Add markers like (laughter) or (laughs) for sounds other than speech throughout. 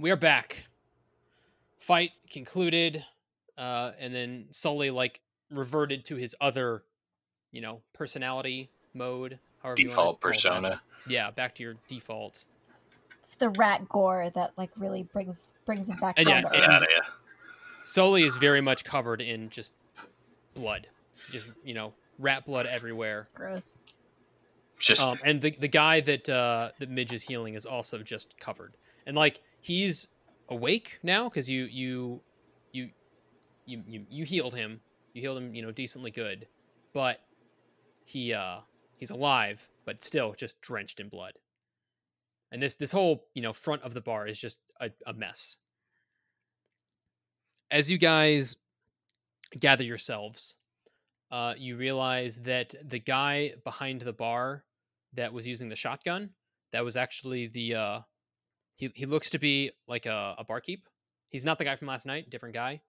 we are back. Fight concluded, uh, and then Sully like reverted to his other, you know, personality mode. However you wanna Default call that. persona. Yeah, back to your default. It's the rat gore that like really brings brings him back And yeah, and- Yeah, yeah. Sully is very much covered in just blood, just you know, rat blood everywhere. Gross. Just Um, and the the guy that uh, that Midge is healing is also just covered, and like he's awake now because you you you you you you healed him, you healed him, you know, decently good, but he uh he's alive, but still just drenched in blood. And this this whole you know front of the bar is just a, a mess. As you guys gather yourselves, uh, you realize that the guy behind the bar that was using the shotgun that was actually the uh he he looks to be like a, a barkeep. He's not the guy from last night different guy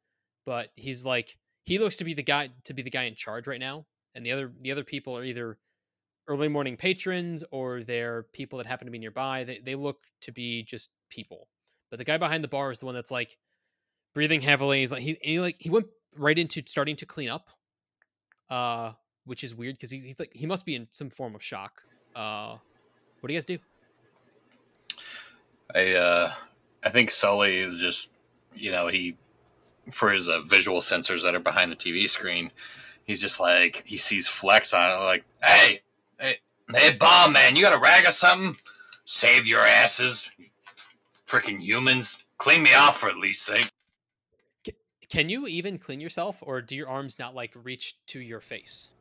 but he's like he looks to be the guy to be the guy in charge right now and the other the other people are either early morning patrons or they're people that happen to be nearby. They, they look to be just people but the guy behind the bar is the one that's like breathing heavily. He's like he, he like he went right into starting to clean up uh which is weird because he's, he's like he must be in some form of shock. Uh what do you guys do I uh, I think Sully is just you know he for his uh, visual sensors that are behind the TV screen, he's just like he sees flex on it like hey hey hey bomb man you got a rag or something? Save your asses freaking humans. Clean me off for at least sake. Can you even clean yourself or do your arms not like reach to your face?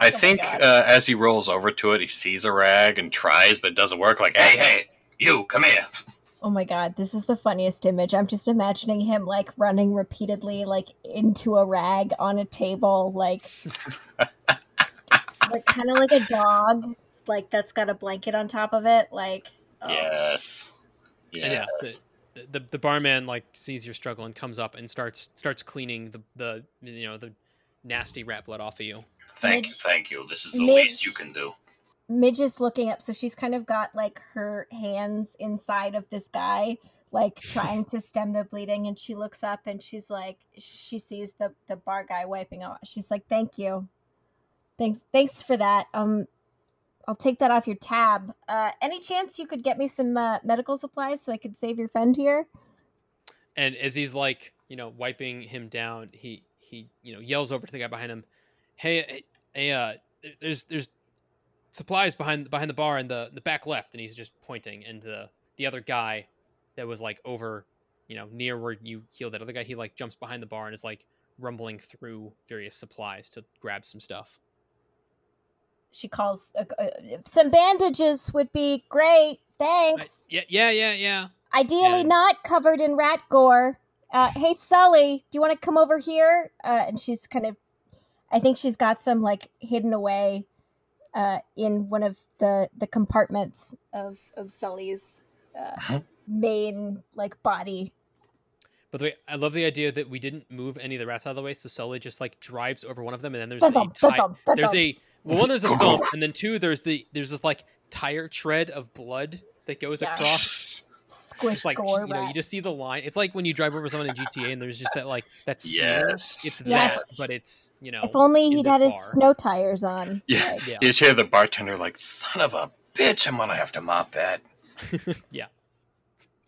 I my think God. uh, as he rolls over to it he sees a rag and tries but it doesn't work like hey hey you come here (laughs) Oh my god, this is the funniest image. I'm just imagining him like running repeatedly, like into a rag on a table, like, (laughs) like kind of like a dog, like that's got a blanket on top of it. Like, oh. yes yes. yeah the, the the barman like sees your struggle and comes up and starts starts cleaning the the you know the nasty rat blood off of you thank you thank you this is the Midge- least you can do Midge is looking up, so she's kind of got like her hands inside of this guy, like (laughs) trying to stem the bleeding. And she looks up and she's like, she sees the the bar guy wiping off. She's like, "Thank you, thanks, thanks for that. Um, I'll take that off your tab. Uh, any chance you could get me some uh, medical supplies so I could save your friend here?" and as he's like you know wiping him down he he you know yells over to the guy behind him hey hey, hey uh there's there's supplies behind behind the bar in the the back left and he's just pointing and the the other guy that was like over you know near where you healed that other guy he like jumps behind the bar and is like rumbling through various supplies to grab some stuff She calls, uh, uh, "Some bandages would be great. I- Thanks." yeah yeah yeah yeah Ideally, Yeah. not covered in rat gore. Uh, hey, Sully, do you want to come over here? Uh, and she's kind of, I think she's got some like hidden away uh, in one of the the compartments of of Sully's uh, Mhm. main like body. By the way, I love the idea that we didn't move any of the rats out of the way, so Sully just like drives over one of them, and then there's a Thump, tire. thump, thump, There's a well, one there's a (laughs) bump, and then two there's the there's this like tire tread of blood that goes Yeah. across. Squish Just like gore you know, you just see the line. It's like when you drive over someone in GTA, and there's just that like that smear. Yes. It's Yeah. that, but it's you know. if only he'd this had his snow tires on. (laughs) Yeah. Like, Yeah. You just hear the bartender like, "Son of a bitch! I'm gonna have to mop that." (laughs) yeah.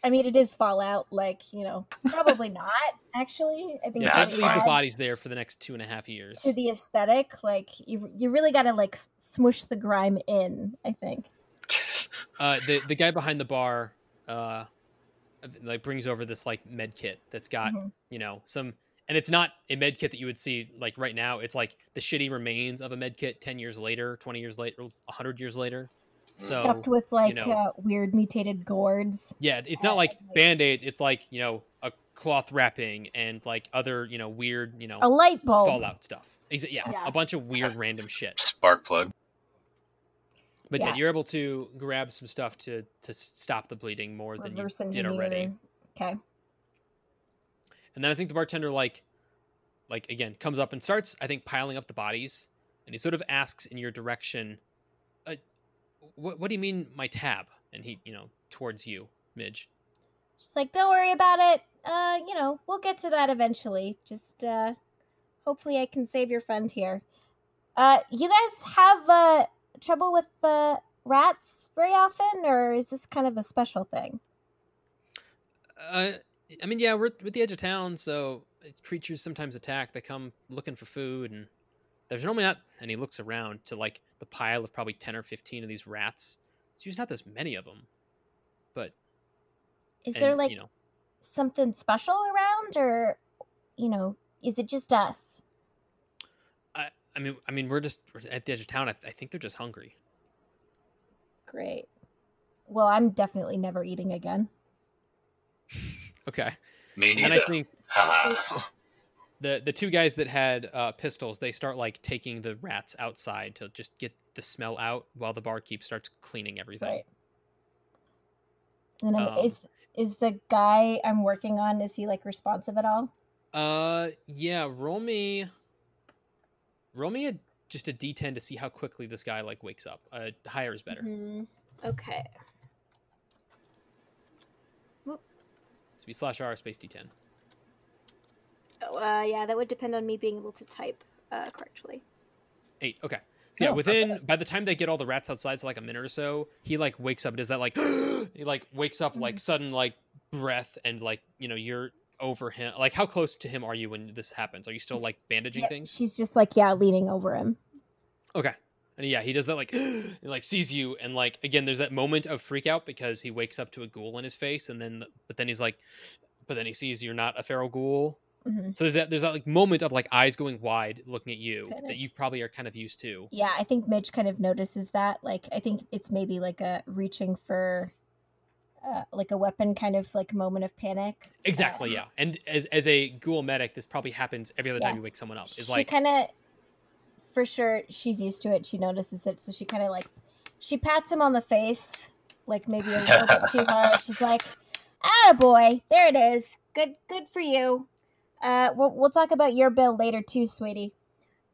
I mean, it is Fallout. Like you know, probably (laughs) not actually. I think Yeah, Yeah, it's don't that's leave the fine. bodies there for the next two and a half years. to the aesthetic. Like you, you really got to like s- smush the grime in. I think. uh, the the guy behind the bar, uh, like brings over this like med kit that's got Mhm. you know some, and it's not a med kit that you would see like right now. It's like the shitty remains of a med kit ten years later, twenty years later, hundred years later. So Stuffed with like know- uh, weird mutated gourds. yeah, it's not like band aids. It's like you know a cloth wrapping and like other you know weird you know A light bulb. Fallout stuff. Yeah, Yeah. a bunch of weird random shit. Spark plug. But yeah. You're able to grab some stuff to to stop the bleeding more than you Reverse did already. Okay. And then I think the bartender like like again comes up and starts I think piling up the bodies and he sort of asks in your direction uh, what what do you mean my tab? And he, you know, towards you, Midge. She's like, "Don't worry about it. Uh, you know, we'll get to that eventually. Just uh, hopefully, I can save your friend here." Uh, you guys have uh trouble with the rats very often, or is this kind of a special thing? Uh, I mean, yeah, we're at the edge of town, so creatures sometimes attack. They come looking for food, and there's normally not. And he looks around to like the pile of probably ten or fifteen of these rats. So there's not this many of them, but Is and, there like you know, something special around, or you know, is it just us? I, I mean, I mean, we're just we're at the edge of town. I, I think they're just hungry. Great. Well, I'm definitely never eating again. (laughs) Okay, Me neither. and I think (laughs) the the two guys that had uh, pistols, they start like taking the rats outside to just get the smell out, while the barkeep starts cleaning everything. Right. And Um, is is the guy I'm working on? Is he like responsive at all? Uh, yeah. Roll me. Roll me a just a d10 to see how quickly this guy like wakes up. Uh, higher is better. Mhm. Okay. So we slash r space d10. Oh, uh, yeah, that would depend on me being able to type uh, correctly. Eight. Okay. So yeah, Oh, within by the time they get all the rats outside, so like a minute or so, he like wakes up. Does that like (gasps) he like wakes up like sudden like breath and like you know you're over him. Like how close to him are you when this happens? Are you still like bandaging Yeah, things? She's just like yeah, leaning over him. Okay. And yeah, he does that like (gasps) he like sees you and like again there's that moment of freak out because he wakes up to a ghoul in his face and then but then he's like but then he sees you're not a feral ghoul. Mhm. So there's that there's that like moment of like eyes going wide looking at you Kinda. that you probably are kind of used to. Yeah, I think Midge kind of notices that. Like, I think it's maybe like a reaching for, uh, like a weapon kind of like moment of panic. Exactly, Um, yeah. And as as a ghoul medic, this probably happens every other time you wake someone up. Is she like kind of, for sure, she's used to it. She notices it, so she kind of like, she pats him on the face, like maybe a (laughs) little bit too hard. She's like, "Ah, boy, there it is. Good, good for you. Uh, we'll we'll talk about your bill later too, sweetie."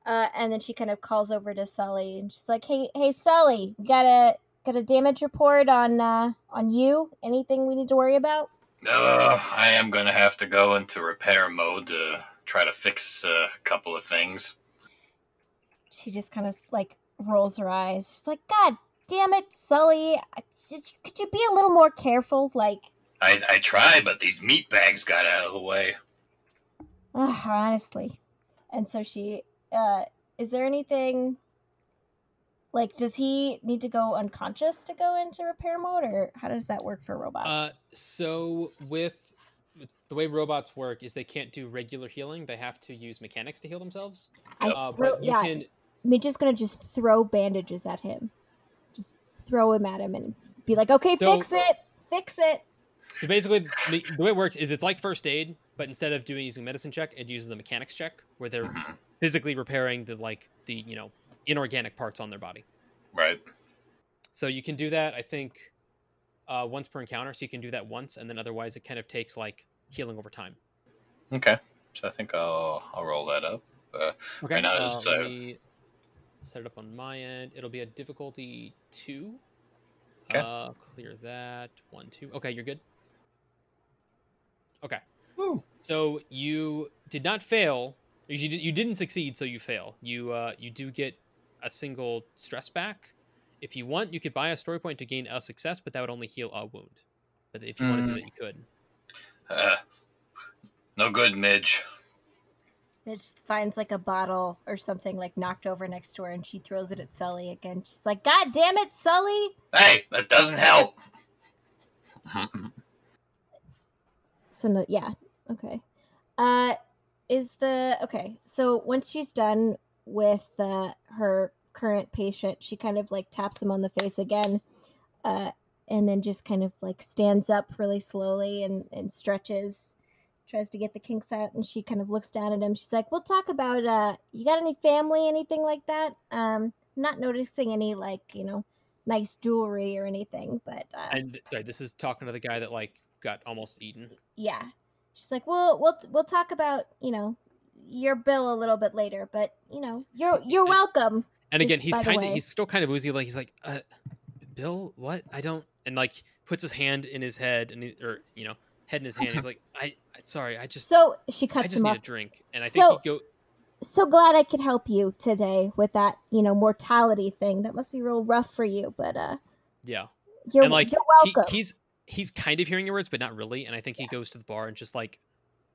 Uh, and then she kind of calls over to Sully, and she's like, "Hey, hey, Sully, we got a got a damage report on uh on you. Anything we need to worry about?" Uh, I am going to have to go into repair mode to try to fix uh, a couple of things. she just kind of like rolls her eyes. She's like, "God damn it, Sully! Could you be a little more careful?" Like, I, I tried, but these meat bags got out of the way. ugh, honestly. And so she, uh, is there anything? Like, does he need to go unconscious to go into repair mode, or how does that work for robots? uh so with with the way robots work is they can't do regular healing. They have to use mechanics to heal themselves. I Uh, throw, but you yeah, can I'm just gonna just throw bandages at him, just throw him at him, and be like, "Okay, So- fix it, fix it." So basically, the, the way it works is it's like first aid, but instead of doing using medicine check, it uses a mechanics check where they're Mhm. physically repairing the like the you know inorganic parts on their body. Right. So you can do that, I think, uh, once per encounter. So you can do that once, and then otherwise it kind of takes like healing over time. Okay. So I think I'll I'll roll that up. Uh, Okay. Right now uh, let uh, me set it up on my end. It'll be a difficulty two. 'Kay. Uh, clear that one two. Okay, you're good. Okay. Woo. So you did not fail. You you didn't succeed, so you fail. You uh, you do get a single stress back. If you want, you could buy a story point to gain a success, but that would only heal a wound. But if you want to do Mm. that, you could. uh, (sighs) no good, Midge. Midge finds like a bottle or something like knocked over next to her, and she throws it at Sully again. She's like, "God damn it, Sully!" Hey, that doesn't help. (laughs) So no, yeah, okay. Uh, is the okay? So once she's done with uh, her current patient, she kind of like taps him on the face again, uh, and then just kind of like stands up really slowly and and stretches, tries to get the kinks out, and she kind of looks down at him. She's like, "We'll talk about uh, you got any family, anything like that?" Um, not noticing any like you know nice jewelry or anything, but uh, And sorry, this is talking to the guy that like got almost eaten. yeah she's like well we'll we'll talk about you know your bill a little bit later but you know you're you're welcome And again, he's kind of he's still kind of woozy. Like he's like, uh, Bill, what? I don't. And like puts his hand in his head and he, or you know head in his hand. He's like, I, I sorry, I just, So she I cuts just him need off. a drink, and I think So- he go. So glad I could help you today with that, you know, mortality thing. That must be real rough for you, but uh, Yeah, you're, and like you're he, welcome. he's he's kind of hearing your words, but not really. And I think he goes to the bar and just like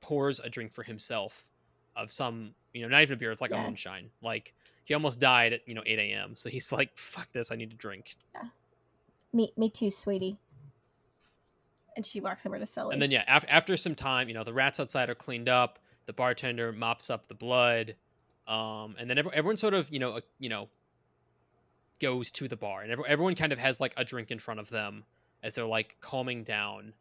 pours a drink for himself of some, you know, not even a beer. It's like a moonshine. Like he almost died at you know 8 a.m. So he's like, fuck this, I need to drink. Yeah. me, me too, sweetie. And she walks over to Sully. And then yeah, af- after some time, you know, the rats outside are cleaned up. The bartender mops up the blood, um, and then every- everyone sort of you know uh, you know goes to the bar, and every- everyone kind of has like a drink in front of them as they're like calming down.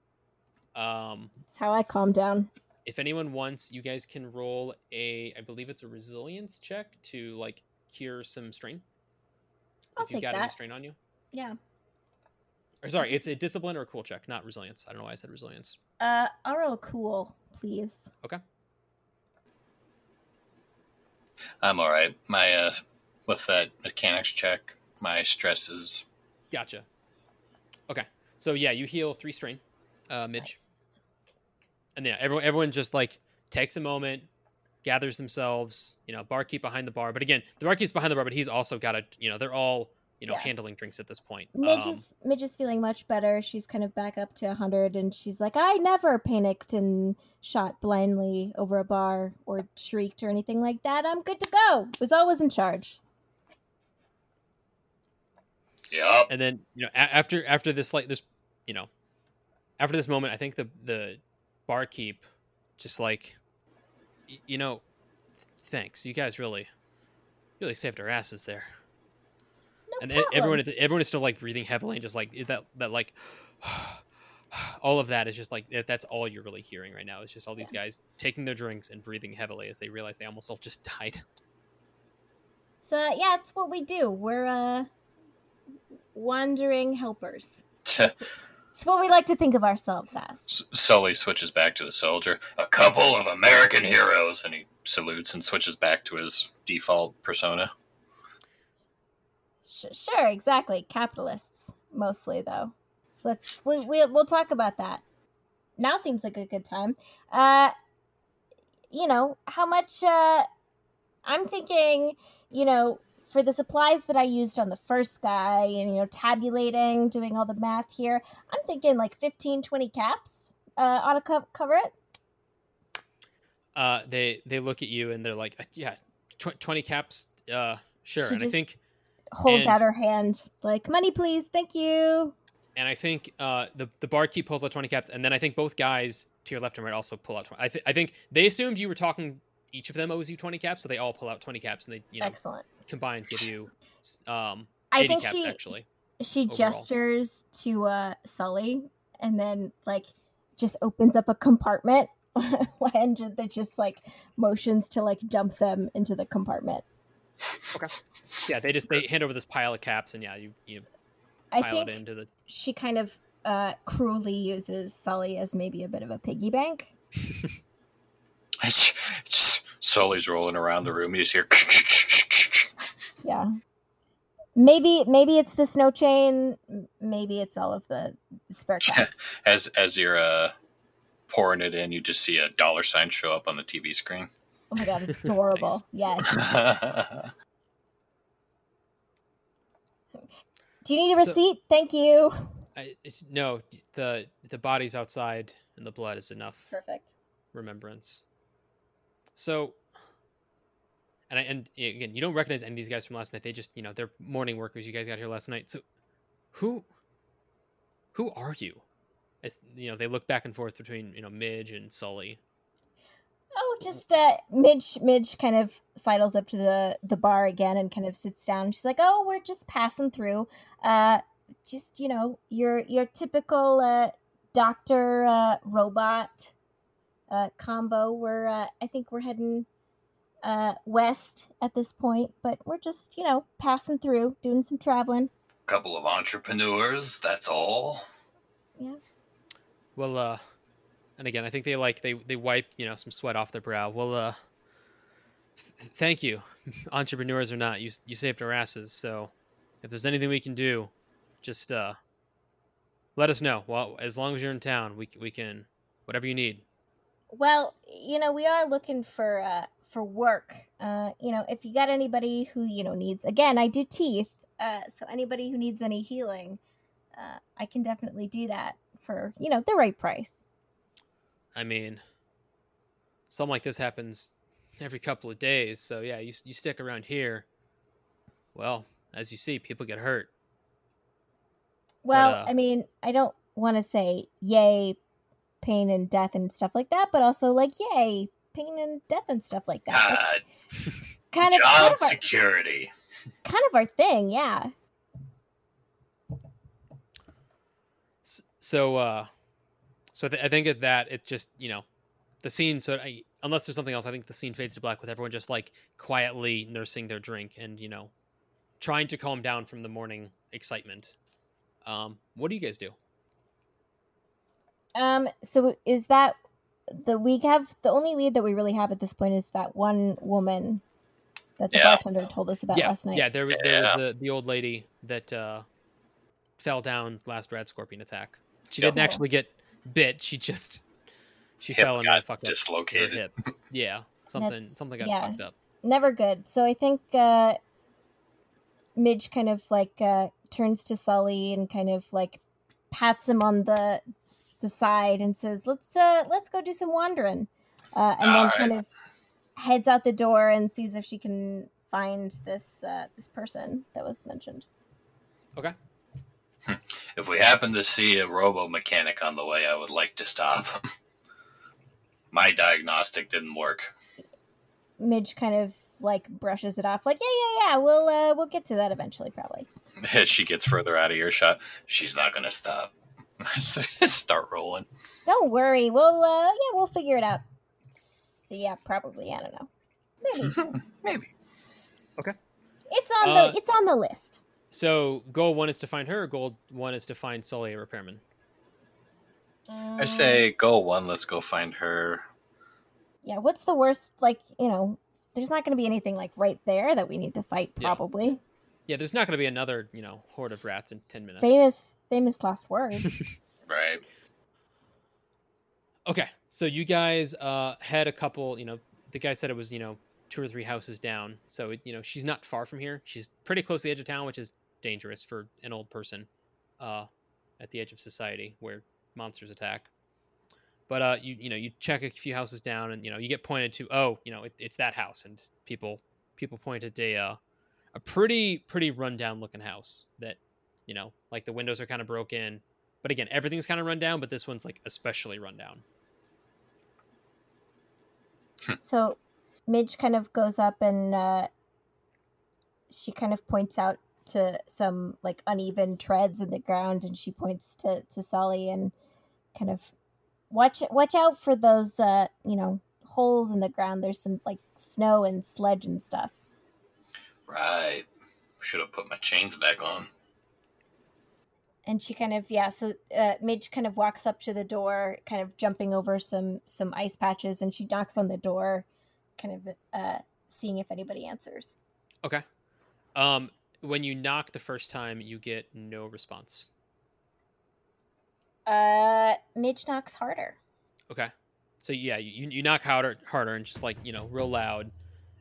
Um, That's how I calm down. if anyone wants, you guys can roll a, I believe it's a resilience check to like cure some strain. I'll if you've take got any that. strain on you. Yeah. Or sorry, it's a discipline or a cool check, not resilience. I don't know why I said resilience. Uh, I'll roll cool, please. Okay. I'm all right. My uh, with that mechanics check, my stress is Gotcha. Okay, so yeah, you heal three strain, uh, Midge, Nice. and yeah, everyone everyone just like takes a moment, gathers themselves. You know, barkeep behind the bar, but again, the barkeep's behind the bar, but he's also got a you know they're all you know Yeah. handling drinks at this point. Midge Um, is Midge is feeling much better. She's kind of back up to hundred, and she's like, "I never panicked and shot blindly over a bar or shrieked or anything like that. I'm good to go. Was always in charge." Yeah. and then you know a- after after this like this you know after this moment i think the the barkeep just like y- you know th- thanks you guys really really saved our asses there No and problem. everyone everyone is still like breathing heavily and just like that that like (sighs) all of that is just like that's all you're really hearing right now it's just all these guys taking their drinks and breathing heavily as they realize they almost all just (laughs) died So yeah, it's what we do. We're uh wandering helpers. (laughs) It's what we like to think of ourselves as. S- Sully switches back to the soldier. A couple of American heroes, and he salutes and switches back to his default persona. Sh- sure, exactly. Capitalists mostly, though. Let's we, we we'll talk about that. Now seems like a good time. Uh, you know how much? Uh, I'm thinking. You know, for the supplies that I used on the first guy, and you know, tabulating, doing all the math here. I'm thinking like 15, 20 caps. Uh, ought to co- cover it. uh they they look at you and they're like "Uh, yeah tw- 20 caps uh sure She and i think Holds And- out her hand, like money, please, thank you. and i think uh the the barkeep pulls out 20 caps and then i think both guys to your left and right also pull out 20 i, th- I think they assumed you were talking each of them owes you 20 caps so they all pull out 20 caps and they you know Excellent. combined give you um I think cap she actually she overall. gestures to uh Sully and then like just opens up a compartment (laughs) and ju- that just like motions to like dump them into the compartment. Okay yeah they just they hand over this pile of caps and yeah you you I pile it think into the she kind of uh cruelly uses Sully as maybe a bit of a piggy bank. (laughs) It's, it's, Sully's rolling around the room. You just hear. (laughs) Yeah. Maybe maybe it's the snow chain, maybe it's all of the spare (laughs) caps. As as you're uh, pouring it in, you just see a dollar sign show up on the TV screen. Oh my god, it's (laughs) adorable. Yes. Do you need a So- receipt? Thank you. I, it's, no the the body's outside and the blood is enough Perfect. remembrance. So, and I, and again, you don't recognize any of these guys from last night. They just, you know, they're morning workers. You guys got here last night. So, who, who are you? As you know, they look back and forth between you know Midge and Sully. Oh, just uh, Midge. Midge kind of sidles up to the the bar again and kind of sits down. She's like, "Oh, we're just passing through. Uh, just you know, your your typical uh, doctor uh, robot uh, combo. We're uh, I think we're heading uh, west at this point, but we're just you know passing through, doing some traveling. Couple of entrepreneurs. That's all. Yeah. Well, uh, and again, I think they like they they wipe you know some sweat off their brow. Well, uh, th- thank you, (laughs) entrepreneurs or not, you you saved our asses. So, if there's anything we can do, just uh, let us know. Well, as long as you're in town, we we can whatever you need. Well, you know, we are looking for uh for work. Uh, you know, if you got anybody who, you know, needs again, I do teeth. Uh so anybody who needs any healing, uh I can definitely do that for, you know, the right price. I mean, something like this happens every couple of days. So yeah, you you stick around here. Well, as you see, people get hurt. Well, uh, I mean, I don't want to say yay pain and death and stuff like that, but also like yay pain and death and stuff like that. That's (laughs) God, kind of kind job of, our, security. kind of our thing, yeah. So, uh, so I, th- I think at that it's just you know, the scene. So I, unless there's something else, I think the scene fades to black with everyone just like quietly nursing their drink and you know, trying to calm down from the morning excitement. Um, what do you guys do? Um, so is that the we have the only lead that we really have at this point is that one woman that the Yeah. bartender told us about yeah, last night. yeah. There, was- there Yeah. was the the old lady that uh, fell down last rat scorpion attack. She Yep. didn't actually get bit. She just she Hip fell and got fucked up her dislocated. hip. (laughs) Yeah, something something got yeah. fucked up. Never good. So I think uh Midge kind of like uh turns to Sully and kind of like pats him on the the side and says, "Let's uh let's go do some wandering." Uh and then Alright. kind of heads out the door and sees if she can find this uh this person that was mentioned. Okay. If we happen to see a robo mechanic on the way, I would like to stop. (laughs) My diagnostic didn't work. Midge kind of like brushes it off like, "Yeah, yeah, yeah, we'll uh we'll get to that eventually probably." (laughs) As she gets further out of earshot, she's not going to stop. (laughs) Start rolling. Don't worry. We'll uh yeah, we'll figure it out. So yeah, probably. I don't know. Maybe. (laughs) Maybe. Okay. It's on Uh, the it's on the list. So goal one is to find her. Goal one is to find Sully a repairman. I say go one. Let's go find her. Yeah, what's the worst like, you know, there's not going to be anything like right there that we need to fight Yeah. Probably. Yeah, there's not going to be another you know horde of rats in ten minutes. Famous famous last word. (laughs) Right. Okay, so you guys uh, had a couple. You know, the guy said it was you know two or three houses down. So it, you know she's not far from here. She's pretty close to the edge of town, which is dangerous for an old person uh, at the edge of society where monsters attack. But uh, you you know you check a few houses down, and you know you get pointed to oh you know it, it's that house, and people people pointed to a uh, a pretty pretty rundown looking house that you know like the windows are kind of broken. But again, everything's kind of run down, but this one's like especially run down. so Midge kind of goes up and uh she kind of points out to some like uneven treads in the ground and she points to to Sully and kind of watch watch out for those uh you know holes in the ground there's some like snow and sledge and stuff Right. Should have put my chains back on. and she kind of yeah so uh, midge kind of walks up to the door kind of jumping over some some ice patches and she knocks on the door kind of uh seeing if anybody answers Okay. Um, when you knock the first time, you get no response. uh midge knocks harder Okay. So yeah, you, you knock harder, harder, and just like you know, real loud,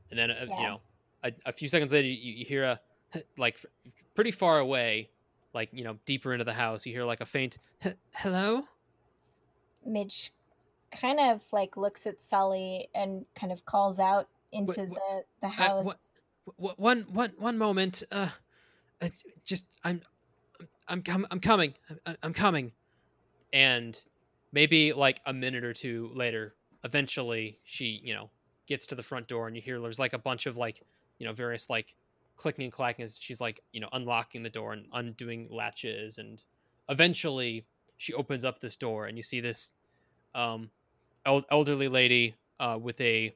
and then uh, you know, a, a few seconds later, you, you hear a (laughs) like pretty far away, like you know, deeper into the house, you hear like a faint "hello." midge kind of like looks at sully and kind of calls out into Wh- wh- the the Uh, house what- one one one moment. Uh, uh, just I'm I'm com- I'm coming. I'm, I'm coming. And maybe like a minute or two later, eventually she you know gets to the front door and you hear there's like a bunch of like you know various like clicking and clacking as she's like you know unlocking the door and undoing latches and eventually she opens up this door and you see this um el- elderly lady uh with a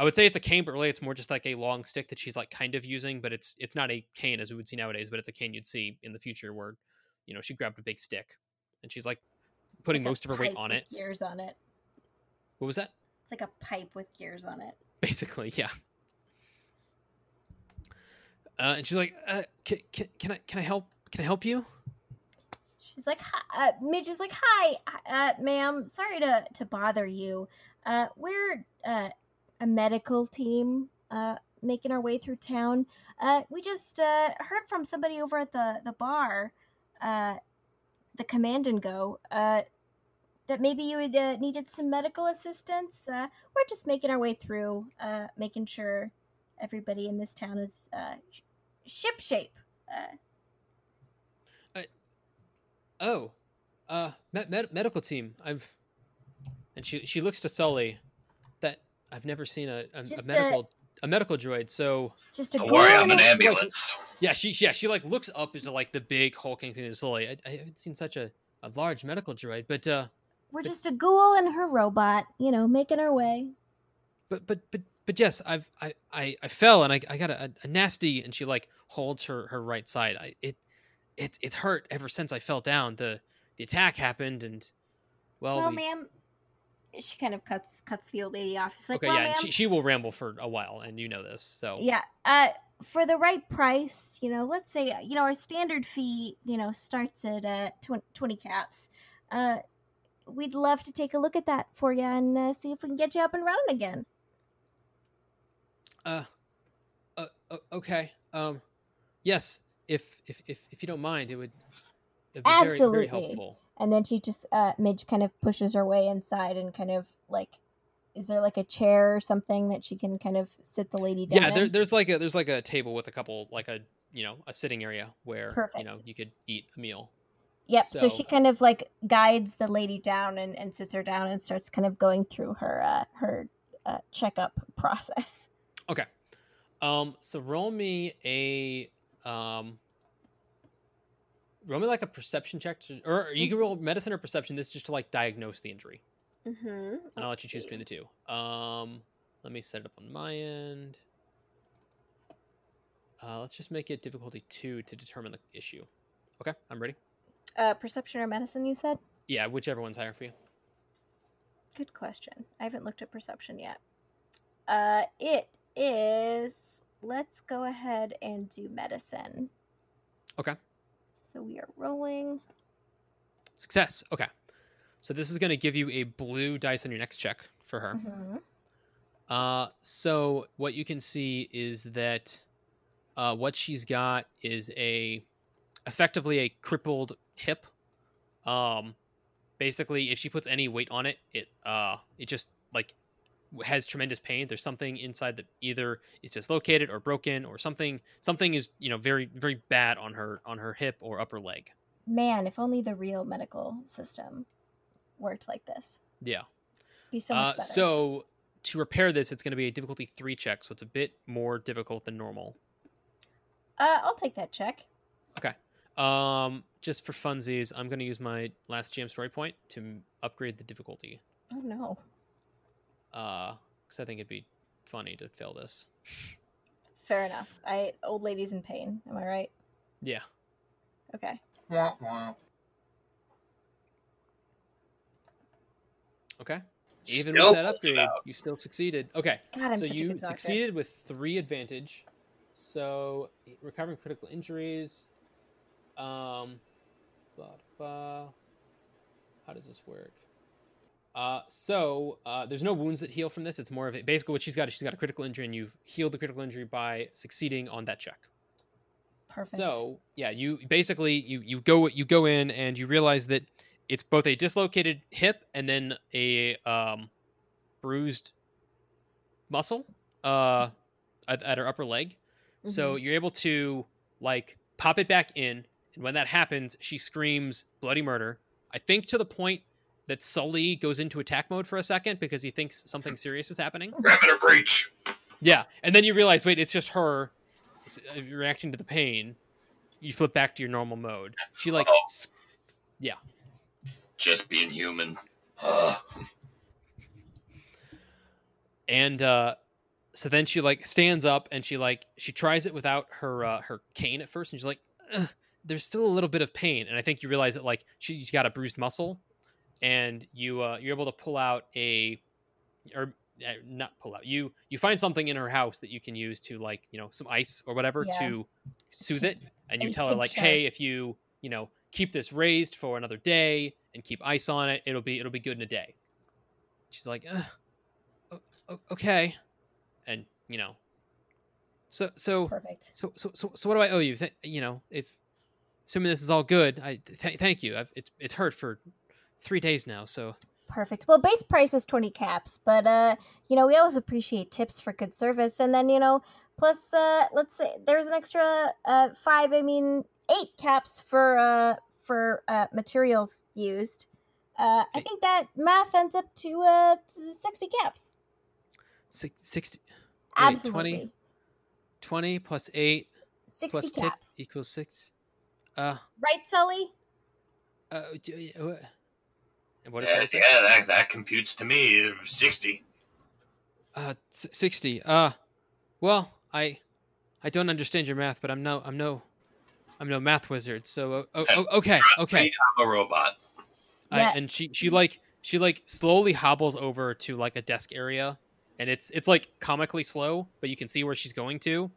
I would say it's a cane, but really it's more just like a long stick that she's like kind of using, but it's it's not a cane as we would see nowadays, but it's a cane you'd see in the future where, you know, she grabbed a big stick and she's like putting like most of her weight on it. gears on it What was that? it's like a pipe with gears on it Basically, yeah. Uh, and she's like, uh, can, can, can I can I help can I help you? She's like, hi, uh, Midge is like, hi, uh, ma'am. Sorry to to bother you. Uh, we're uh, a medical team making our way through town. We just heard from somebody over at the the bar, the command and go, that maybe you had uh, needed some medical assistance. Uh, we're just making our way through, uh, making sure everybody in this town is ship shape. Uh, Oh, uh, med- med- medical team. I've and she she looks to Sully. That I've never seen a, a, a Just a- medical a medical droid. So just a Don't worry, I'm an a- ambulance. yeah, she yeah she like looks up into like the big hulking thing to Sully. I, I haven't seen such a, a large medical droid, but uh, We're just a ghoul and her robot, you know, making our way. but but but but yes, I've I I, I fell and I, I got a, a nasty and she like holds her her right side. I it it's it's hurt ever since I fell down. The the attack happened and well, well, we, ma'am. She kind of cuts cuts the old lady off. Like, okay well, yeah, ma'am, and she she will ramble for a while and you know this. So yeah. Uh, for the right price, you know, let's say, you know, our standard fee, you know, starts at uh, 20, 20 caps. Uh, we'd love to take a look at that for you and uh, see if we can get you up and running again. Uh, uh, uh, okay. Um, yes. If if if if you don't mind, it would. It'd very very Absolutely. helpful. And then she just, uh, Midge kind of pushes her way inside and kind of like, is there like a chair or something that she can kind of sit the lady down Yeah, there, there's like a there's like a table with a couple like a you know a sitting area where Perfect. you know you could eat a meal. Yep. So, she kind of like guides the lady down and, and sits her down and starts kind of going through her uh, her uh, checkup (laughs) process. Okay. Um. So roll me a um. Roll me like a perception check, to, or you can roll medicine or perception. This is just to like diagnose the injury, Mm-hmm. and I'll let you choose between the two. Um. Let me set it up on my end. Uh, let's just make it difficulty two to determine the issue. Okay, I'm ready. Uh, perception or medicine? You said. Yeah, whichever one's higher for you. Good question. I haven't looked at perception yet. Uh, it is. Let's go ahead and do medicine. Okay. So we are rolling. Success. Okay. So this is going to give you a blue dice on your next check for her. Mhm. Uh, so what you can see is that uh, what she's got is a effectively a crippled hip. Um, basically, if she puts any weight on it, it uh, it just like has tremendous pain. There's something inside that either is dislocated or broken or something. Something is you know very very bad on her on her hip or upper leg. Man, if only the real medical system worked like this. Yeah. Be so uh, so to repair this, it's going to be a difficulty three check, so it's a bit more difficult than normal. uh, I'll take that check. Okay. Um, just for funsies, I'm going to use my last GM story point to upgrade the difficulty. Oh no. Uh, because I think it'd be funny to fail this. Fair enough. I old lady's in pain. Am I right? Yeah. Okay. Wah, wah. Okay. Even Still with that pulled upgrade, out. you still succeeded. Okay. God, I'm so such a you good succeeded with three advantage. So recovering critical injuries. Um, blah, blah. How does this work? Uh, so uh, there's no wounds that heal from this. It's more of a basically what she's got. is She's got a critical injury, and you've healed the critical injury by succeeding on that check. Perfect. So yeah, you basically you you go you go in and you realize that it's both a dislocated hip and then a um, bruised muscle uh, at, at her upper leg. So Mhm. you're able to like pop it back in, and when that happens, she screams bloody murder. I think to the point that Sully goes into attack mode for a second because he thinks something (laughs) serious is happening. Parameter breach. Yeah, and then you realize, wait, it's just her uh, reacting to the pain. You flip back to your normal mode. She like, Oh. s- Just being human. Ugh. and uh, so then she like stands up and she like she tries it without her uh, her cane at first, and she's like, there's still a little bit of pain. And I think you realize that like she's got a bruised muscle, and you uh, you're able to pull out a or uh, not pull out you you find something in her house that you can use to like you know some ice or whatever Yeah. to soothe it and you tell her like hey if you you know keep this raised for another day and keep ice on it. It'll be it'll be good in a day." She's like, uh, "Okay," and you know, so so Perfect. so so so, so what do I owe you? Th- you know, if assuming this is all good, I th- thank you. I've, it's it's hurt for three days now, so Perfect. Well, base price is 20 caps, but uh, you know, we always appreciate tips for good service and then, you know, plus uh let's say there's an extra uh 5, I mean, 8 caps for uh for uh materials used. Uh I think that math ends up to uh 60 caps. six, 60, Wait, 20? 20 plus eight 60 plus tip caps. equals six. Uh, Right, Sully? uh, d- what- and what does Yeah, that say? yeah, that, that computes to me 60. Uh, s- sixty. Uh, well, I, I don't understand your math, but I'm no, I'm no, I'm no math wizard. So, uh, oh, oh, okay, Trust okay. me, I'm a robot. I, Yeah. and she she like she like slowly hobbles over to like a desk area and it's it's like comically slow but you can see where she's going to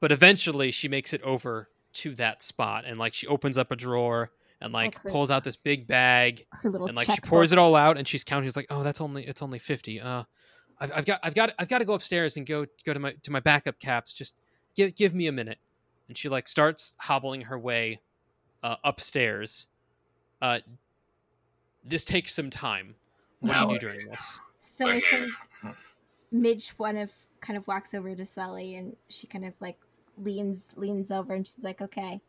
but eventually she makes it over to that spot and like she opens up a drawer and like Okay. pulls out this big bag (laughs) and like she pours checkbook. it all out and she's counting. She's like oh that's only it's only 50 uh I've, I've got i've got i've got to go upstairs and go go to my to my backup caps. Just give give me a minute. And she like starts hobbling her way uh, upstairs. Uh this takes some time. What do you do during this? So I think Midge one of kind of walks over to Sally and she kind of like leans leans over and she's like, "Okay,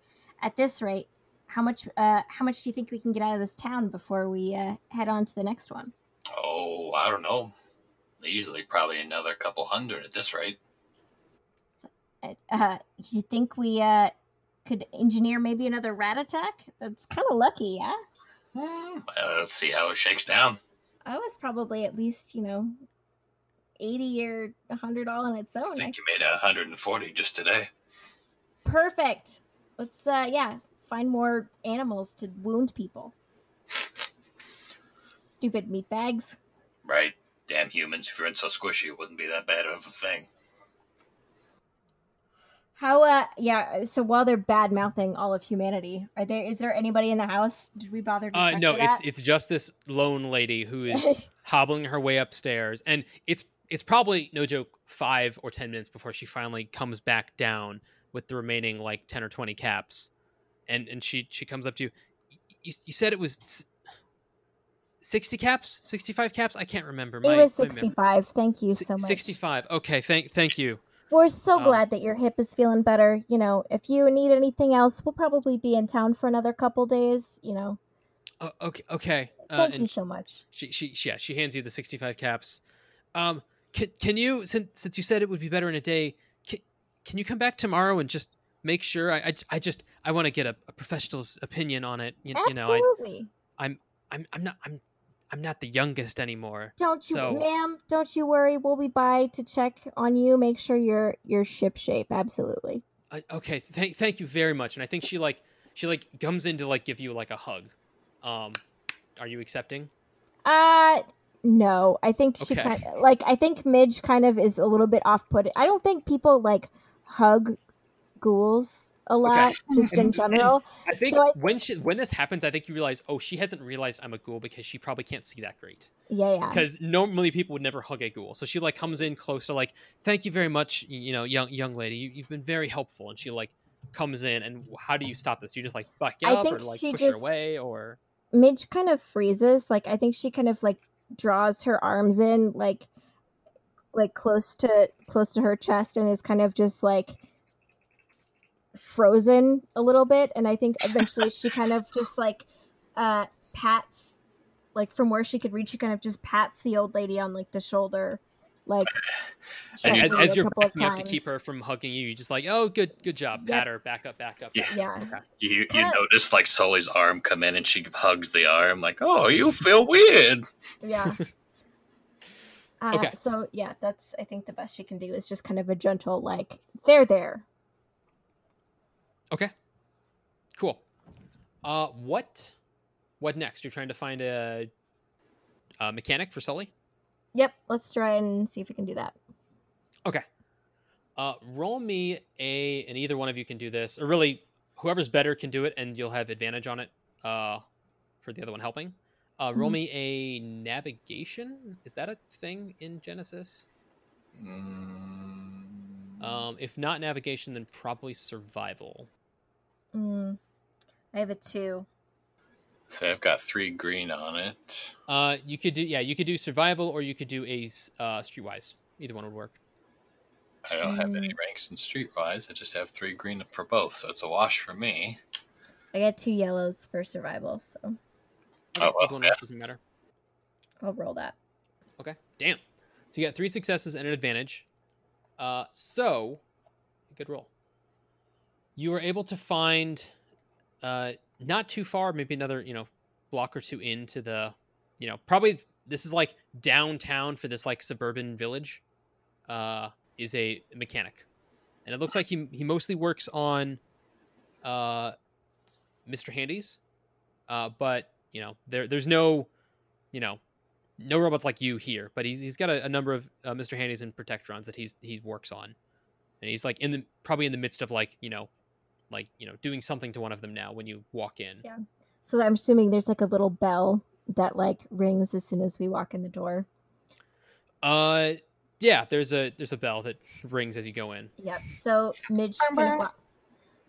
at this rate, how much uh how much do you think we can get out of this town before we uh head on to the next one?" Oh, I don't know. Easily, probably another couple hundred at this rate. Uh, you think we uh could engineer maybe another rat attack? That's kind of lucky, yeah. Hmm, well, let's see how it shakes down. I was probably at least, you know, 80 or 100 all on its own. I think you made 140 just today. Perfect. Let's uh yeah, find more animals to wound people. Stupid meat bags. Right? Damn humans, if you weren't so squishy, it wouldn't be that bad of a thing. How uh yeah, so while they're bad mouthing all of humanity, are there is there anybody in the house? Did we bother to uh no for it's it's just this lone lady who is (laughs) hobbling her way upstairs and it's it's probably no joke five or ten minutes before she finally comes back down with the remaining like 10 or 20 caps and and she she comes up to you you, you said it was 60 caps 65 caps i can't remember it was 65. Thank you so much. 65 okay thank thank you We're so Um, glad that your hip is feeling better. You know, if you need anything else, we'll probably be in town for another couple days, you know. uh, okay okay uh, Thank and you so much. she, she she yeah she hands you the 65 caps um can, can you since since you said it would be better in a day can, can you come back tomorrow and just make sure i i, I just i want to get a, a professional's opinion on it you, you know I, Absolutely. i'm i'm not i'm i'm not the youngest anymore Don't you, So- ma'am? Don't you worry. We'll be by to check on you. Make sure you're you're ship shape. Absolutely. I, okay thank thank you very much and i think she like she like comes in to like give you like a hug um are you accepting Uh no. I think she Okay. kind like I think Midge kind of is a little bit off put. I don't think people like hug ghouls a lot just in general. i think So I- when she when this happens i think you realize oh she hasn't realized i'm a ghoul because she probably can't see that great Yeah, yeah. because normally people would never hug a ghoul. So she like comes in close to like, thank you very much, you know, young young lady, you, you've been very helpful. And she like comes in, and how do you stop this? Do you just like buck up or like she push her just- away or? Midge kind of freezes. Like I think she kind of like draws her arms in like like close to close to her chest and is kind of just like frozen a little bit and I think eventually she kind of just like uh pats like from where she could reach she kind of just pats the old lady on like the shoulder like (laughs) And as, as you're couple backing up to keep her from hugging you, you're just like, oh, good, good job, Yep. pat her, back up, back up. Yeah. back up. Yeah. Okay. You you Kinda- notice like Sully's arm come in and she hugs the arm like, oh, you feel weird. Yeah. (laughs) Uh, Okay. So yeah, that's I think the best she can do is just kind of a gentle like they're there. Okay. Cool. Uh, what? What next? You're trying to find a, a mechanic for Sully. Yep. Let's try and see if we can do that. Okay. Uh, roll me a, and either one of you can do this, or really, whoever's better can do it, and you'll have advantage on it uh, for the other one helping. Uh, roll Mhm. me a navigation. Is that a thing in Genesys? Mm, Um, if not navigation, then probably survival. Mm. I have a two. so I've got three green on it. Uh, you could do yeah, you could do survival, or you could do a uh, streetwise. Either one would work. I don't have any Mm. ranks in Streetwise. I just have three green for both, so it's a wash for me. I got two yellows for survival, so Okay, Oh, well, either one yeah. doesn't matter. I'll roll that. Okay, damn. So you got three successes and an advantage. Uh, so good roll. You were able to find, uh, not too far, maybe another you know block or two into the, you know, probably this is like downtown for this like suburban village. Uh, is a mechanic, and it looks like he he mostly works on, uh, Mr. Handy's, uh, but you know there there's no, you know, no robots like you here, but he's he's got a, a number of uh, Mr. Handy's and Protectrons that he's he works on, and he's like in the probably in the midst of like you know, like you know doing something to one of them now when you walk in. Yeah. So I'm assuming there's like a little bell that like rings as soon as we walk in the door. Uh, yeah. There's a there's a bell that rings as you go in, Yep. So Midge kind of wa-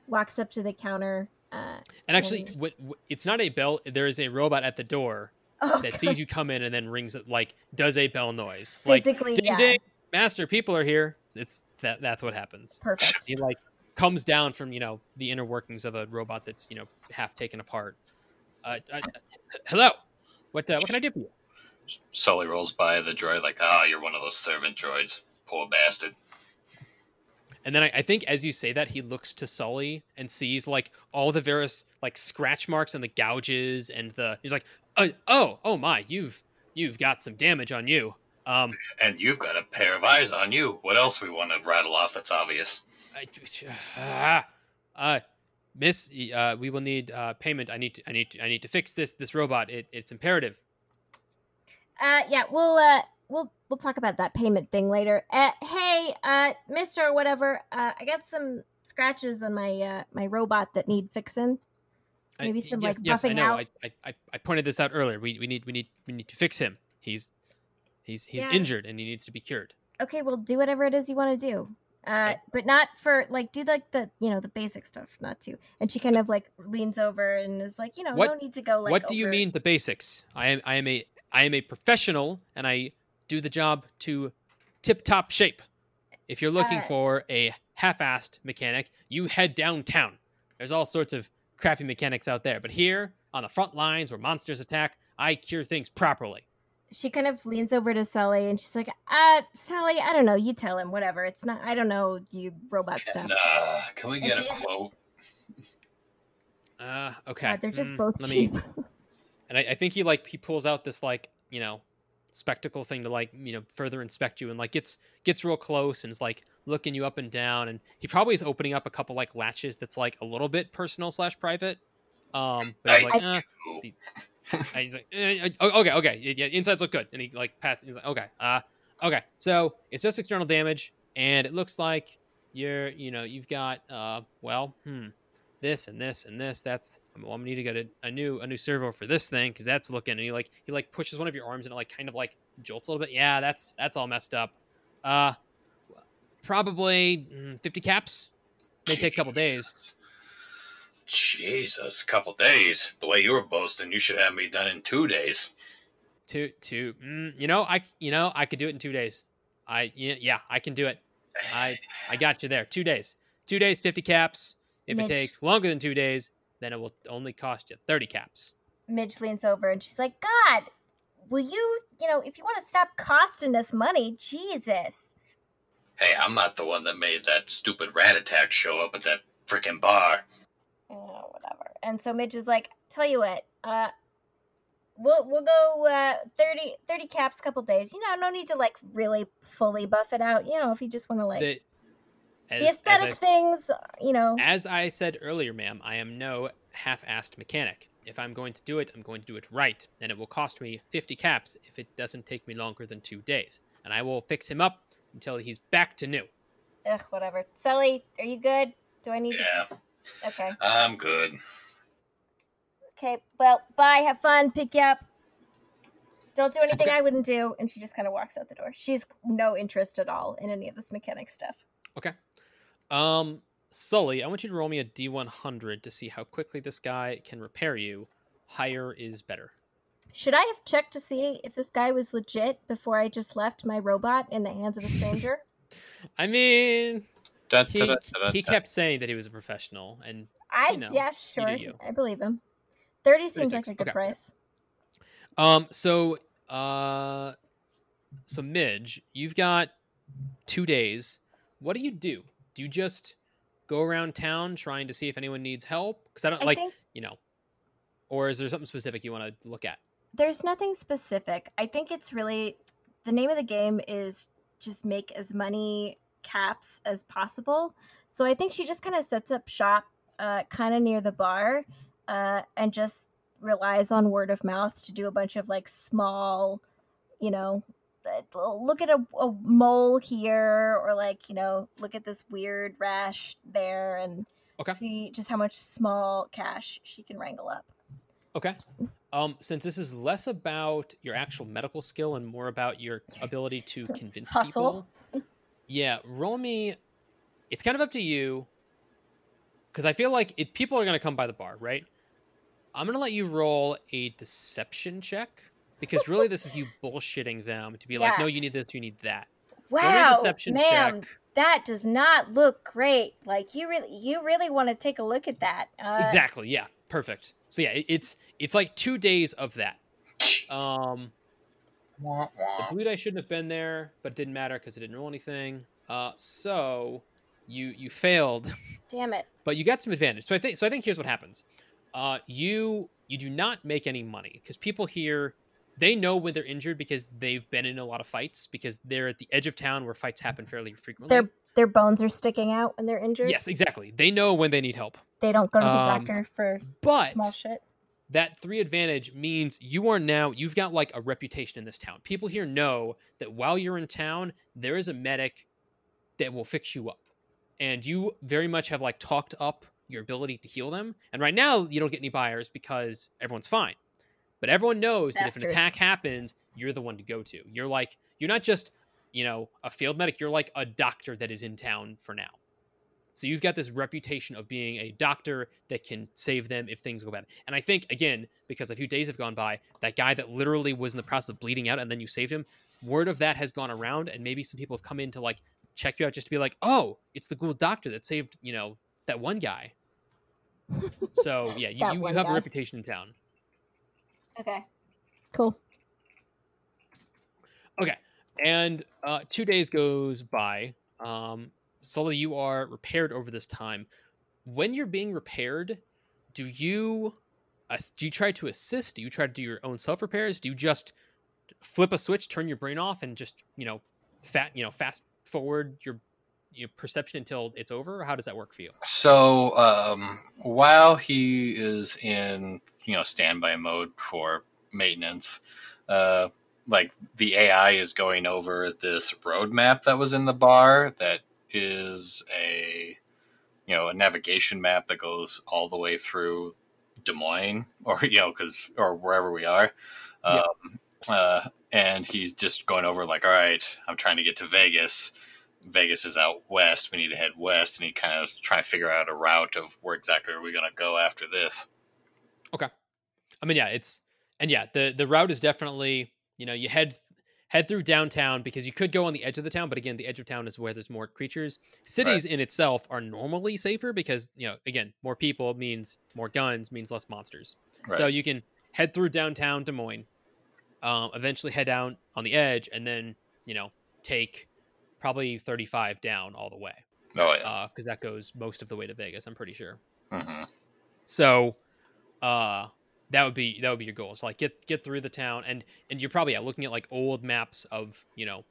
walks up to the counter. Uh, and actually, And- what, what it's not a bell. There is a robot at the door oh, that sees you come in and then rings it like does a bell noise like physically, ding yeah, ding master people are here. It's that that's what happens. perfect. he like comes down from you know the inner workings of a robot that's you know half taken apart. Uh, uh, hello, what uh, what can I do for you? Sully rolls by the droid like, "Ah, you're one of those servant droids, poor bastard." And then I, I think as you say that, he looks to Sully and sees like all the various like scratch marks and the gouges and the he's like, oh oh oh my, you've you've got some damage on you. Um, And you've got a pair of eyes on you. What else we want to rattle off that's obvious? I, ah, uh, Miss, uh, we will need uh, payment. I need to, I need to, I need to fix this this robot. It, it's imperative. Uh, yeah, we'll uh, we'll we'll talk about that payment thing later. Uh, hey, uh, Mister whatever, uh, I got some scratches on my uh my robot that need fixing. I- Maybe some, yes, like, yes, I know. out. I, I, I, I pointed this out earlier. We, we need we need we need to fix him. He's he's he's Yeah. injured and he needs to be cured. Okay, well, do whatever it is you want to do. Uh, but not for like do like the you know the basic stuff, not to. And she kind of like leans over and is like, you know, What- no need to go like. what do you mean the basics? I am I am a I am a professional and I do the job to tip top shape. If you're looking Uh, for a half-assed mechanic, you head downtown. There's all sorts of crappy mechanics out there, but here on the front lines where monsters attack, I cure things properly. She kind of leans over to Sully and she's like, uh, Sully, I don't know. You tell him whatever. It's not. I don't know you robot stuff. Can, uh, can we get she a just- quote? Uh, okay. God, they're just Mm, both let me- (laughs) and I, I think he like he pulls out this like you know spectacle thing to like you know further inspect you and like gets gets real close and is like looking you up and down and he probably is opening up a couple like latches that's like a little bit personal slash private um but he's I- like eh. And (laughs) he's like eh, eh, okay okay yeah, yeah insides look good and he like pats he's like okay uh okay so it's just external damage and it looks like you're you know you've got uh well hmm this and this and this. That's well, I'm gonna need to get a, a new a new servo for this thing because that's looking. And he like he like pushes one of your arms and it like kind of like jolts a little bit. Yeah, that's that's all messed up. Uh, probably mm, 50 caps. May take a couple days. Jesus, a couple days. The way you were boasting, you should have me done in two days. Two two. Mm, you know I you know I could do it in two days. I yeah, yeah I can do it. I I got you there. Two days. Two days, 50 caps. If Mitch. it takes longer than two days, then it will only cost you 30 caps. Midge leans over and she's like, God, will you, you know, if you want to stop costing us money, Jesus. Hey, I'm not the one that made that stupid rat attack show up at that freaking bar. Whatever. And so Midge is like, tell you what, uh, we'll we'll go uh 30, 30 caps a couple days. You know, no need to like really fully buff it out. You know, if you just want to like The, as, the as I aesthetic things, you know. As I said earlier, ma'am, I am no half-assed mechanic. If I'm going to do it, I'm going to do it right, and it will cost me 50 caps if it doesn't take me longer than two days. And I will fix him up until he's back to new. Ugh, whatever. Sully, are you good? Do I need to? Yeah. Okay. I'm good. Okay. Well, bye. Have fun. Pick you up. Don't do anything Okay. I wouldn't do. And she just kind of walks out the door. She's no interest at all in any of this mechanic stuff. Okay. Um, Sully, I want you to roll me a D100 to see how quickly this guy can repair you. Higher is better. Should I have checked to see if this guy was legit before I just left my robot in the hands of a stranger? (laughs) I mean, he, he kept saying that he was a professional, and I You know, yeah, sure. you. I believe him. Thirty seems like a good okay. price. Um, so uh so Midge, you've got two days. What do you do? Do you just go around town trying to see if anyone needs help? Because I don't I like, think you know, or is there something specific you want to look at? there's nothing specific. I think it's really the name of the game is just make as many caps as possible. So I think she just kind of sets up shop uh, kind of near the bar uh, and just relies on word of mouth to do a bunch of like small, you know, look at a, a mole here or like, you know, look at this weird rash there and Okay. see just how much small cash she can wrangle up. Okay. Um, since this is less about your actual medical skill and more about your ability to (laughs) convince Hustle. people, yeah, roll me. It's kind of up to you, because I feel like it, people are going to come by the bar, right? I'm going to let you roll a deception check because really this is you (laughs) bullshitting them to be like, no, you need this, you need that. Roll a Wow, deception ma'am, check. that does not look great. Like you really, you really want to take a look at that. Uh, exactly. Yeah. Perfect. So yeah, it, it's it's like two days of that. Um. The blue die shouldn't have been there, but it didn't matter because it didn't roll anything. Uh, so you you failed, Damn it. but you got some advantage. So I think so. I think here's what happens. Uh, you you do not make any money because people here they know when they're injured because they've been in a lot of fights because they're at the edge of town where fights happen fairly frequently. Their their bones are sticking out when they're injured. yes, exactly. They know when they need help. They don't go to the Um, doctor for But small shit. that three advantage means you are now you've got like a reputation in this town. People here know that while you're in town, there is a medic that will fix you up. And you very much have like talked up your ability to heal them. And right now you don't get any buyers because everyone's fine. But everyone knows that if an attack happens, you're the one to go to. You're like you're not just, you know, a field medic, you're like a doctor that is in town for now. So you've got this reputation of being a doctor that can save them if things go bad. And I think again, because a few days have gone by, that guy that literally was in the process of bleeding out and then you saved him, word of that has gone around, and maybe some people have come in to like check you out just to be like, oh, it's the cool doctor that saved, you know, that one guy. So (laughs) yeah, you, you, you one have a reputation in town. Okay. Cool. Okay. And uh, two days goes by. Um, Sully, you are repaired over this time. When you're being repaired, do you ass- do you try to assist? Do you try to do your own self repairs? Do you just flip a switch, turn your brain off, and just you know, fat you know, fast forward your your perception until it's over? How does that work for you? So um, while he is in you know standby mode for maintenance, uh, like the AI is going over this roadmap that was in the bar that is a you know a navigation map that goes all the way through Des Moines (laughs) or you know because or wherever we are. Yeah. Um, uh, and he's just going over like, all right, I'm trying to get to Vegas. Vegas is out west. We need to head west, and he kind of trying to figure out a route of where exactly are we going to go after this. Okay, I mean, yeah, it's and yeah, the the route is definitely you know you head head through downtown because you could go on the edge of the town, but again, the edge of town is where there's more creatures. Cities in itself are normally safer because you know again, more people means more guns means less monsters. So you can head through downtown Des Moines, um, eventually head down on the edge, and then you know take probably 35 down all the way oh yeah. because that goes most of the way to Vegas. I'm pretty sure. hmm So, uh, that would be that would be your goal. So like get get through the town, and and you're probably yeah, looking at like old maps of you know,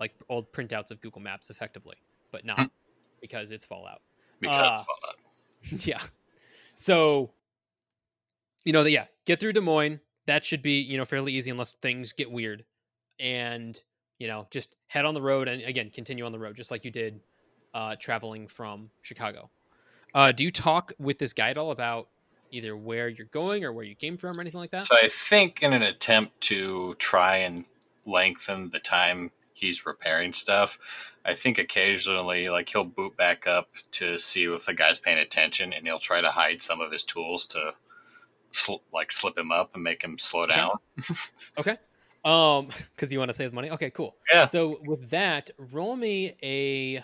like old printouts of Google Maps, effectively, but not because it's Fallout. Because uh, Fallout. (laughs) yeah. So, you know, that yeah, get through Des Moines. That should be you know fairly easy unless things get weird, and you know just head on the road and again continue on the road just like you did, uh, traveling from Chicago. Uh, do you talk with this guy at all about either where you're going or where you came from or anything like that? So I think in an attempt to try and lengthen the time he's repairing stuff, I think occasionally like he'll boot back up to see if the guy's paying attention, and he'll try to hide some of his tools to sl- like slip him up and make him slow Okay. down. Okay. Um, (laughs) because you want to save money. Okay, cool. Yeah. So with that, roll me a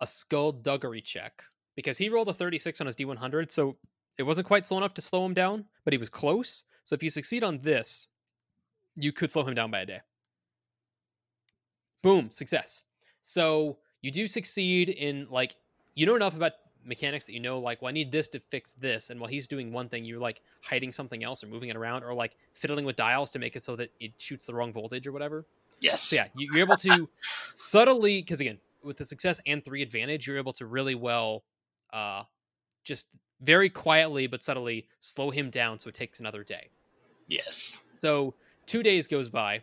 a skullduggery check because he rolled a 36 on his D100, so it wasn't quite slow enough to slow him down, but he was close. So if you succeed on this, you could slow him down by a day. Boom, success. So you do succeed in like you know enough about mechanics that you know like well I need this to fix this and while he's doing one thing you're like hiding something else or moving it around or like fiddling with dials to make it so that it shoots the wrong voltage or whatever. Yes. So yeah, you- you're able to subtly because again with the success and three advantage you're able to really well uh just very quietly but subtly slow him down so it takes another day. Yes. So two days goes by.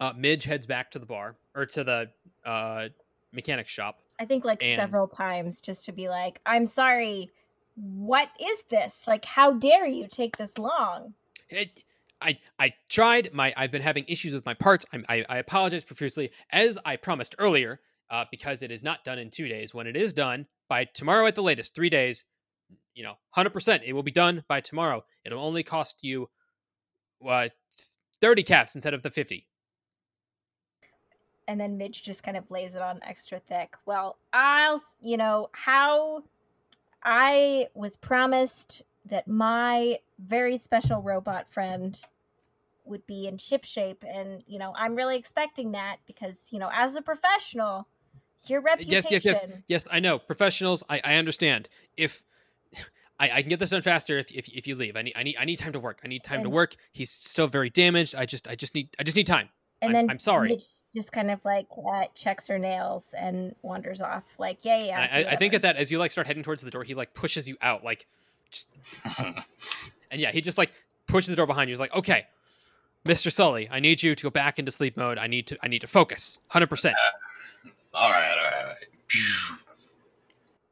Uh, Midge heads back to the bar or to the uh, mechanic shop. I think like And- several times just to be like, I'm sorry, what is this? Like, how dare you take this long? It, I I tried my I've been having issues with my parts. I'm, I I apologize profusely as I promised earlier uh, because it is not done in two days. When it is done by tomorrow at the latest, three days, you know, hundred percent, it will be done by tomorrow. It'll only cost you uh, thirty casts instead of the fifty. And then Midge just kind of lays it on extra thick. Well, I'll, you know, how I was promised that my very special robot friend would be in ship shape. And, you know, I'm really expecting that because, you know, as a professional, your reputation. Yes, yes, yes, yes. I know professionals. I, I understand. If I, I can get this done faster, if, if if you leave, I need I need I need time to work. I need time to work. He's still very damaged. I just I just need I just need time. And I'm- then I'm sorry. Midge just kind of like uh, checks her nails and wanders off. Like, yeah, yeah. I, I think at that, as you like start heading towards the door, he like pushes you out, like, just (laughs) and yeah, he just like pushes the door behind you. He's like, okay, Mister Sully, I need you to go back into sleep mode. I need to I need to focus, hundred percent. (laughs) all right. All right. All right.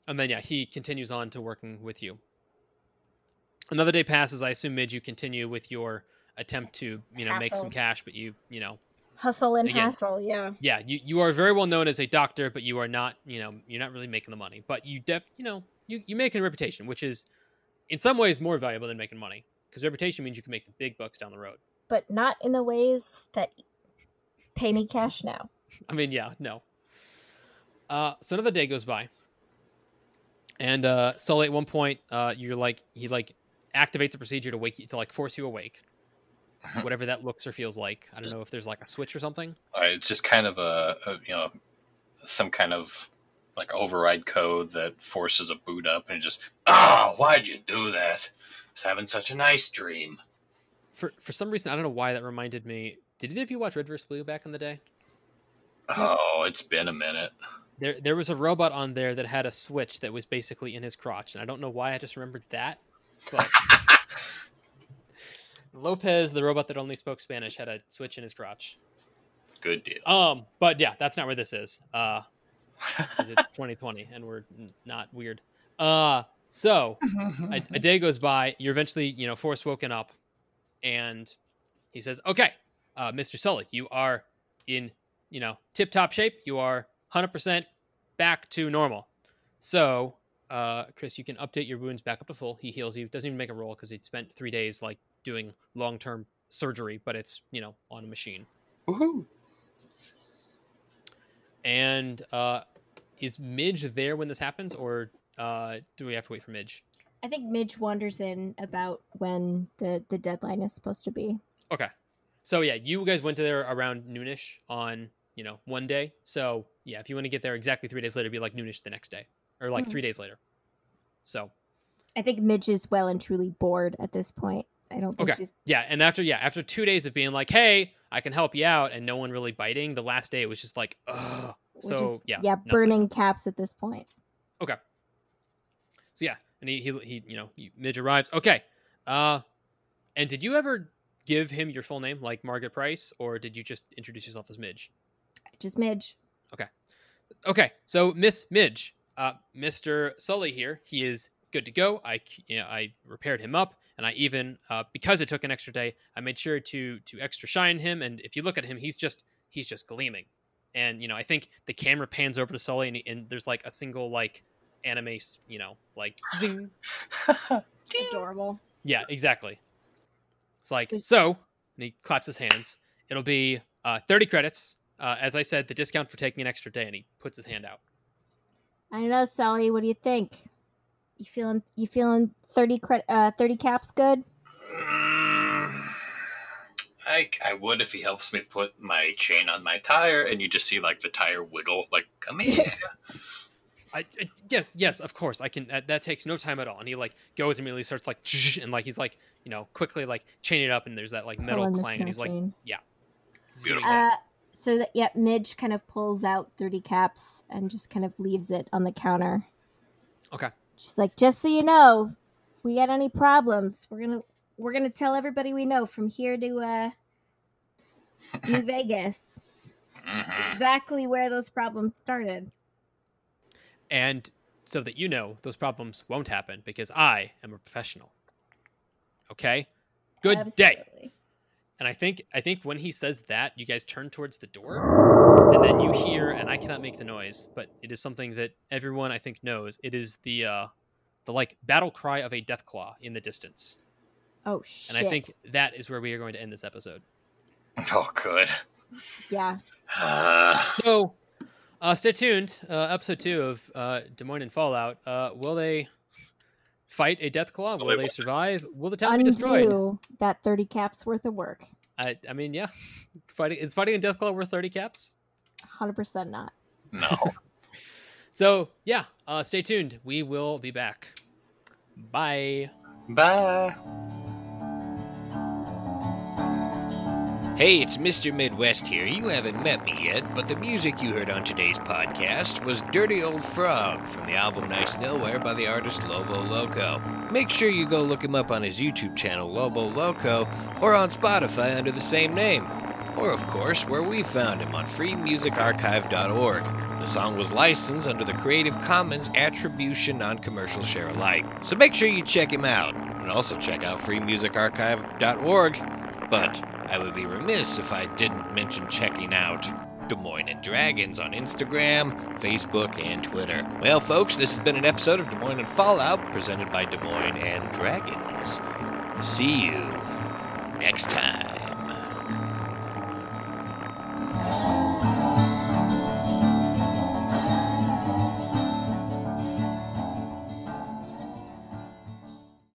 And then yeah, he continues on to working with you. Another day passes. I assume mid you continue with your attempt to you know make some cash, but you you know hustle and again, hassle. Yeah. yeah you, you are very well known as a doctor, but you are not you know you're not really making the money. But you def you know you you make a reputation, which is in some ways more valuable than making money because reputation means you can make the big bucks down the road. but not in the ways that pay me cash now. (laughs) I mean, yeah, no. Uh, so another day goes by, and uh, Sully at one point, uh, you're like he like activates a procedure to wake you to like force you awake, whatever that looks or feels like. I don't know if there's like a switch or something. Right, it's just kind of a, a you know some kind of like override code that forces a boot up and just ah why'd you do that? I was having such a nice dream. For for some reason, I don't know why that reminded me. Did either of you watch Red vs Blue back in the day? Oh, it's been a minute. There there was a robot on there that had a switch that was basically in his crotch, and I don't know why I just remembered that. But (laughs) Lopez, the robot that only spoke Spanish, had a switch in his crotch. Good deal. Um, but yeah, that's not where this is. Uh, it's (laughs) 2020 and we're not weird. Uh, so a, a day goes by. You're eventually, you know, force woken up, and he says, "Okay, uh, Mr. Sully, you are in, you know, tip top shape. You are 100 percent back to normal. So, uh, Chris, you can update your wounds back up to full. He heals you. Doesn't even make a roll because he'd spent three days like doing long term surgery, but it's you know on a machine." Woohoo! And uh, is Midge there when this happens, or uh, do we have to wait for Midge? I think Midge wanders in about when the the deadline is supposed to be. Okay. So yeah, you guys went to there around noonish on you know one day. So yeah, if you want to get there exactly three days later, it'd be like noonish the next day, or like Mhm. three days later. So I think Midge is well and truly bored at this point. I don't think Okay. she's yeah, and after yeah, after two days of being like, hey, I can help you out, and no one really biting, the last day it was just like, ugh. So just- yeah, yeah, nothing. burning caps at this point. Okay. So yeah, and he he, he you know Midge arrives. Okay, uh, and did you ever give him your full name like Margaret Price, or did you just introduce yourself as Midge? Just Midge. Okay. Okay, so Miss Midge, uh, Mr. Sully here, he is good to go. I, you know, I repaired him up, and I even, uh, because it took an extra day, I made sure to to extra shine him. And if you look at him, he's just he's just gleaming. And you know, I think the camera pans over to Sully, and, and there's like a single like anime, you know, like zing. (laughs) Adorable. Yeah, exactly. It's like So- so, and he claps his hands. It'll be uh, 30 credits. Uh, as I said, the discount for taking an extra day, and he puts his hand out. I don't know, Sally. What do you think? You feeling you feeling thirty cre- uh, thirty caps good? (sighs) I, I would if he helps me put my chain on my tire and you just see like the tire wiggle like come here (laughs) I, I yes, yes, of course. I can. That, that takes no time at all. And he like goes and immediately starts like (laughs) and like he's like you know quickly like chain it up, and there's that like metal clang, and he's like chain. he's doing Beautiful. Uh, so that yeah, Midge kind of pulls out thirty caps and just kind of leaves it on the counter. Okay. She's like, just so you know, if we got any problems, we're gonna we're gonna tell everybody we know from here to uh New (laughs) Vegas Mhm. exactly where those problems started. and so that you know those problems won't happen because I am a professional. Okay. Good day. Absolutely. And I think I think when he says that, you guys turn towards the door, and then you hear, and I cannot make the noise, but it is something that everyone I think knows. It is the uh, the like battle cry of a Deathclaw in the distance, Oh shit! and I think that is where we are going to end this episode. oh good yeah, uh, (sighs) So, uh, stay tuned. Uh, episode two of uh, Des Moines and Fallout. Uh, will they fight a Deathclaw? Will they they survive? Will the town be destroyed? undo that thirty caps worth of work. I, I mean, yeah, (laughs) fighting is fighting a Deathclaw worth thirty caps. Hundred percent not. no (laughs) So yeah, uh, stay tuned. We will be back. Bye. bye Hey, it's Mr. Midwest here. You haven't met me yet, but the music you heard on today's podcast was Dirty Old Frog from the album Nice Nowhere by the artist Lobo Loco. Make sure you go look him up on his YouTube channel, Lobo Loco, or on Spotify under the same name. Or, of course, where we found him on freemusicarchive.org. The song was licensed under the Creative Commons Attribution Non Commercial Share Alike. So make sure you check him out, and also check out freemusicarchive.org. But I would be remiss if I didn't mention checking out Des Moines and Dragons on Instagram, Facebook, and Twitter. Well, folks, this has been an episode of Des Moines and Fallout presented by Des Moines and Dragons. See you next time.